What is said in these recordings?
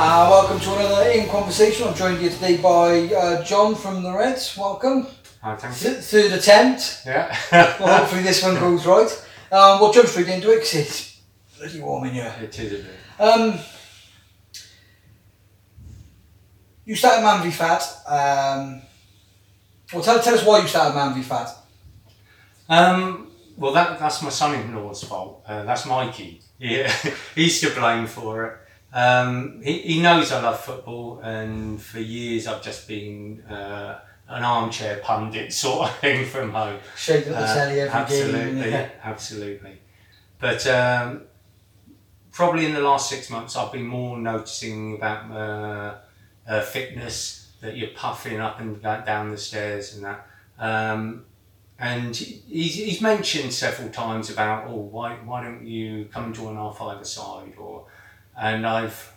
Uh, welcome to another In Conversation. I'm joined here today by uh, Jon from the Reds. Welcome. Oh, thank Th- third attempt. Yeah. Well, hopefully this one goes right. Um, we'll jump straight into it 'cause it's bloody warm in here. it is a bit. Um, you started Man v Fat. Um, well, tell, tell us why you started Man v Fat. Um, well, that, that's my son-in-law's fault. Uh, that's Mikey. Yeah, he's to blame for it. Um, he, he knows I love football, and for years I've just been uh, an armchair pundit sort of thing from home. Shaking the Uh, telly every absolutely, game. Yeah. absolutely. But um, probably in the last six months, I've been more noticing about uh, uh, fitness that you're puffing up and down the stairs and that. Um, and he's, he's mentioned several times about, oh, why, why don't you come and join our five side? Or, and I've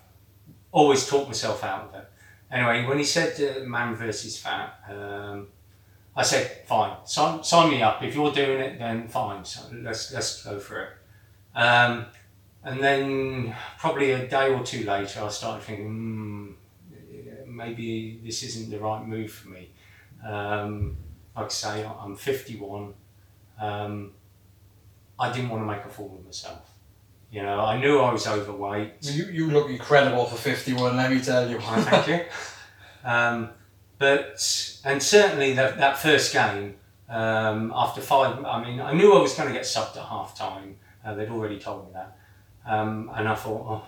always talked myself out of it. Anyway, when he said uh, man versus fat, um, I said, fine, sign, sign me up. If you're doing it, then fine. So let's let's go for it. Um, and then probably a day or two later, I started thinking, hmm, maybe this isn't the right move for me. Um, like I say, I'm 51. Um, I didn't want to make a fool of myself. You know, I knew I was overweight. You, you look incredible for 51, let me tell you. Why, thank you. Um, but and certainly that that first game um, after five, I mean, I knew I was going to get subbed at half time. Uh, they'd already told me that, um, and I thought, oh,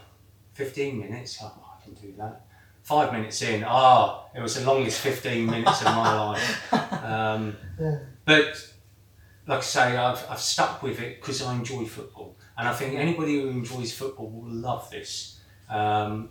15 minutes, oh, I can do that. Five minutes in, ah, it was the longest 15 minutes of my life. Um, Yeah. but like I say, I've, I've stuck with it because I enjoy football, and I think anybody who enjoys football will love this. Um,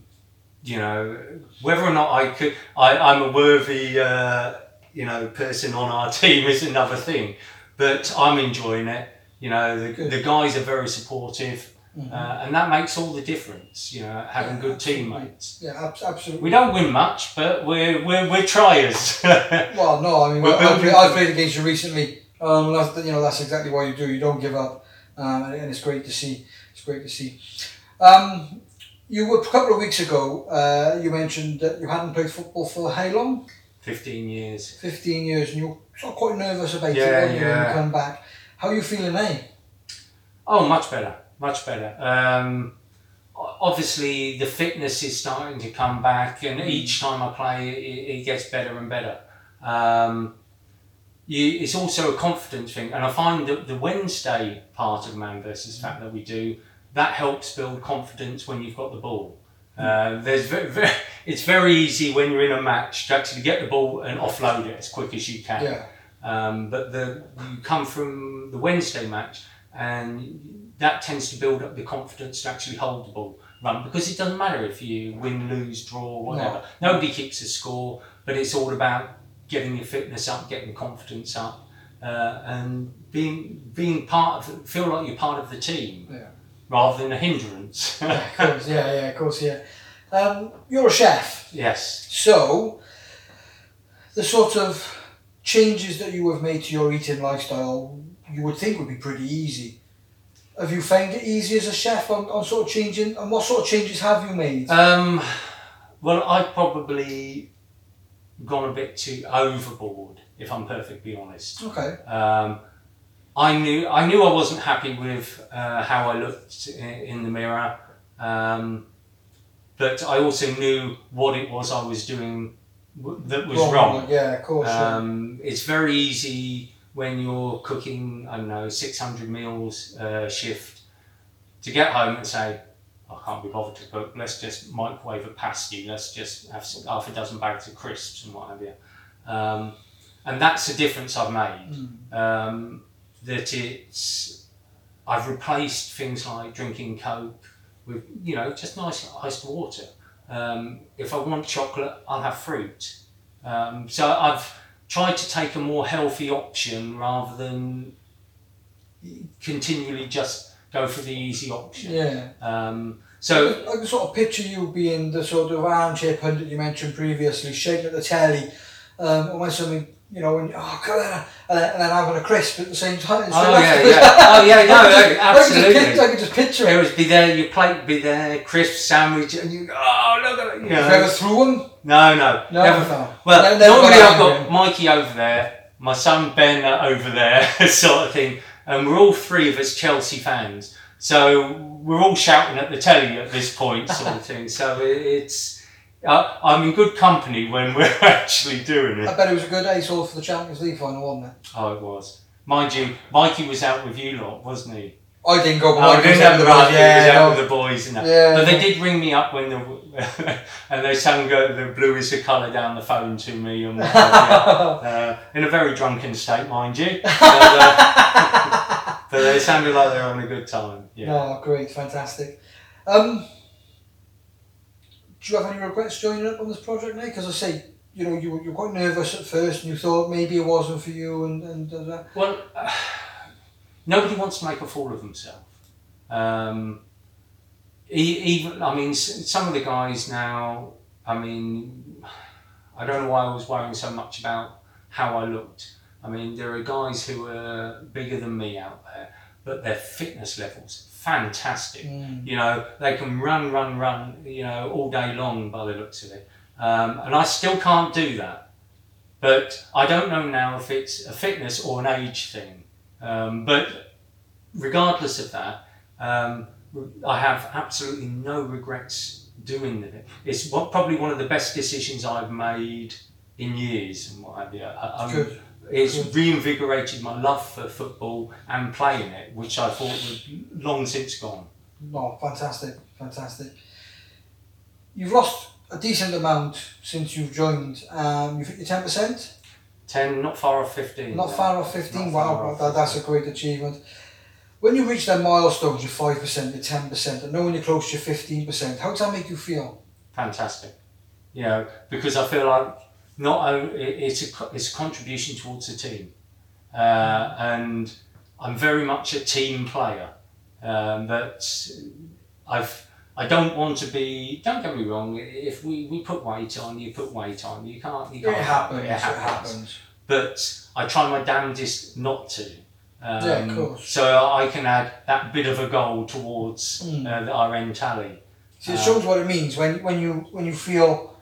you know, whether or not I could, I, I'm a worthy, uh, you know, person on our team is another thing, but I'm enjoying it. You know, the, the guys are very supportive, Mhm. uh, and that makes all the difference. You know, having Yeah, good absolutely. teammates. yeah, ab- absolutely. We don't win much, but we're we're, we're triers. Well, no, I mean, We're I, played, I played against you recently. Um, that's, you know, that's exactly what you do. You don't give up, um, and, and it's great to see. It's great to see. Um, you were a couple of weeks ago. Uh, you mentioned that you hadn't played football for how long? Fifteen years. Fifteen years, and you're sort of quite nervous about Yeah, it when you come back. How are you feeling now? Oh, much better, much better. Um, obviously, the fitness is starting to come back, and each time I play, it, it gets better and better. Um, you, it's also a confidence thing, and I find that the Wednesday part of Man versus Fat that we do that helps build confidence when you've got the ball. Uh, there's very, very, it's very easy when you're in a match to actually get the ball and offload it as quick as you can. Yeah, Um, but the you come from the Wednesday match, and that tends to build up the confidence to actually hold the ball, run because it doesn't matter if you win, lose, draw, whatever. Nobody keeps a score, but it's all about getting your fitness up, getting confidence up, uh, and being being part of feel like you're part of the team yeah. rather than a hindrance. Yeah, of course, yeah, yeah, of course, yeah. Um, you're a chef, yes. so the sort of changes that you have made to your eating lifestyle, you would think would be pretty easy. Have you found it easy as a chef on, on sort of changing, and what sort of changes have you made? Um, well, I've probably gone a bit too overboard, if I'm perfectly honest. Okay, Um, I knew I knew I wasn't happy with uh, how I looked in, in the mirror, um, but I also knew what it was I was doing w- that was wrong. Yeah, of course. yeah. Um, it's very easy when you're cooking, I don't know, 600 meals uh, shift to get home and say, I can't be bothered to cook, let's just microwave a pasty, let's just have s- half a dozen bags of crisps and what have you. Um, and that's the difference I've made. Mm. Um, that it's, I've replaced things like drinking Coke with, you know, just nice iced water. Um, if I want chocolate, I'll have fruit. Um, so I've tried to take a more healthy option rather than continually just go for the easy option. Yeah. Um, So I can sort of picture you being the sort of armchair pundit you mentioned previously, shaking at the telly, um, almost something you know, and oh god, and then, and then having a crisp at the same time. Oh yeah, yeah. Oh yeah, no, I no, just- I absolutely. picture- I could just picture There it. was be there, your plate be there, crisp sandwich, and you go, oh look at it. You Have you ever threw one? No, no, No, never. no. Well, Ne- never normally I've got. Mikey over there, my son Ben over there, sort of thing, and we're all three of us Chelsea fans. So we're all shouting at the telly at this point, sort of thing. So it's. Uh, I'm in good company when we're actually doing it. I bet it was a good ace all for the Champions League final, wasn't it? Oh, it was. Mind you, Mikey was out with you lot, wasn't he? I didn't go, but Oh, I I didn't have the boys, right. he was Yeah, out no. with the boys and that. Yeah. But they did ring me up when the and they sang uh, the blue is the colour down the phone to me and uh, in a very drunken state, mind you. But, uh, but they sounded like they were having a good time. Yeah. No, great, fantastic. Um, do you have any regrets joining up on this project, Nate? Because I say, you know, you were, you were quite nervous at first, and you thought maybe it wasn't for you, and and uh. Well, nobody wants to make a fool of himself. Um, even, I mean, some of the guys now, I mean, I don't know why I was worrying so much about how I looked. I mean, there are guys who are bigger than me out there, but their fitness levels fantastic. Mm. You know, they can run, run, run, you know, all day long by the looks of it. Um, and I still can't do that. But I don't know now if it's a fitness or an age thing. Um, but regardless of that, um, I have absolutely no regrets doing it. It's what, probably one of the best decisions I've made in years and what have you. I, I'm- It's Good. reinvigorated my love for football and playing it, which I thought was long since gone. No, fantastic, fantastic. You've lost a decent amount since you've joined. Um, you've hit your ten percent. 10, not far off 15. Not no. far off 15. Far Wow, off that, that's a great achievement. When you reach them milestones, your 5%, your 10%, and knowing you're close to your 15%, how does that make you feel? Fantastic. You know, because I feel like not only it's a, it's a contribution towards the team. Uh, and I'm very much a team player. Um, but I've I don't want to be. Don't get me wrong. If we, we put weight on, you put weight on. You can't. You It can't happens, It it happens. happens. But I try my damnedest not to. Um, Yeah, of course. So I can add that bit of a goal towards Mm. uh, the RN tally. See, it Um, shows what it means when, when you when you feel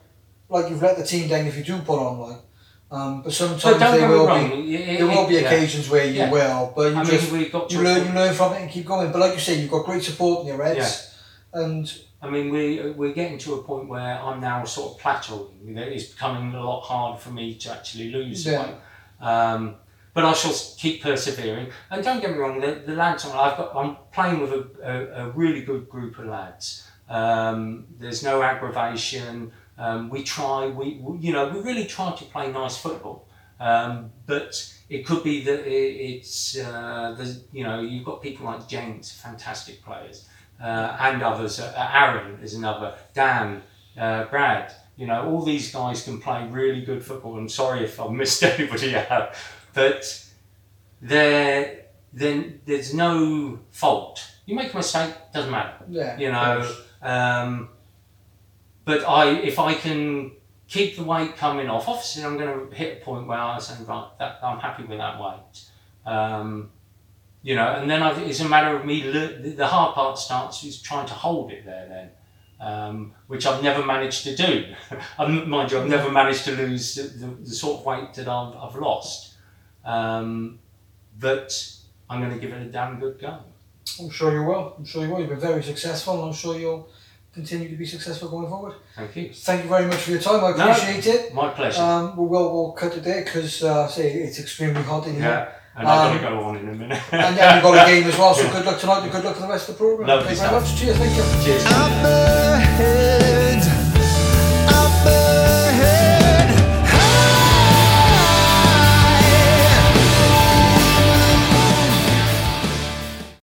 like you've let the team down if you do put on like. Um, but sometimes But there will wrong. be it- there will be it- yeah. occasions where you Yeah. will, but you I just mean, got you learn you learn from it and keep going. But like you say, you've got great support in your heads, and I mean, we we're getting to a point where I'm now sort of plateauing. It's becoming a lot harder for me to actually lose Yeah. weight. Um, but I shall keep persevering. And don't get me wrong, the, the lads on I've got I'm playing with a, a, a really good group of lads. Um, there's no aggravation. Um, we try. We, we you know we really try to play nice football. Um, but it could be that it, it's uh, you know you've got people like James, fantastic players uh, and others. Uh, Aaron is another. Dan, uh, Brad. You know, all these guys can play really good football. I'm sorry if I've missed anybody out, but there, then there's no fault. You make a mistake, doesn't matter. yeah, You know, um, but I, if I can keep the weight coming off, obviously I'm going to hit a point where I say, right, that, I'm happy with that weight. Um, you know, and then I, it's a matter of me. The- hard part starts is trying to hold it there then, um, which I've never managed to do. Mind you, I've never managed to lose the, the, the sort of weight that I've, I've lost. Um, but I'm going to give it a damn good go. I'm sure you will. I'm sure you will. You've been very successful, and I'm sure you'll continue to be successful going forward. Thank you. Thank you very much for your time. I No. appreciate it. My pleasure. Um, we will we'll cut it there because uh, say it's extremely hot in here. Yeah, and I'm Um, going to go on in a minute. And then we've got a game as well, so good luck tonight and good luck for the rest of the programme. Lovely Thank you very stuff. much. Cheers, thank you. Cheers. Up ahead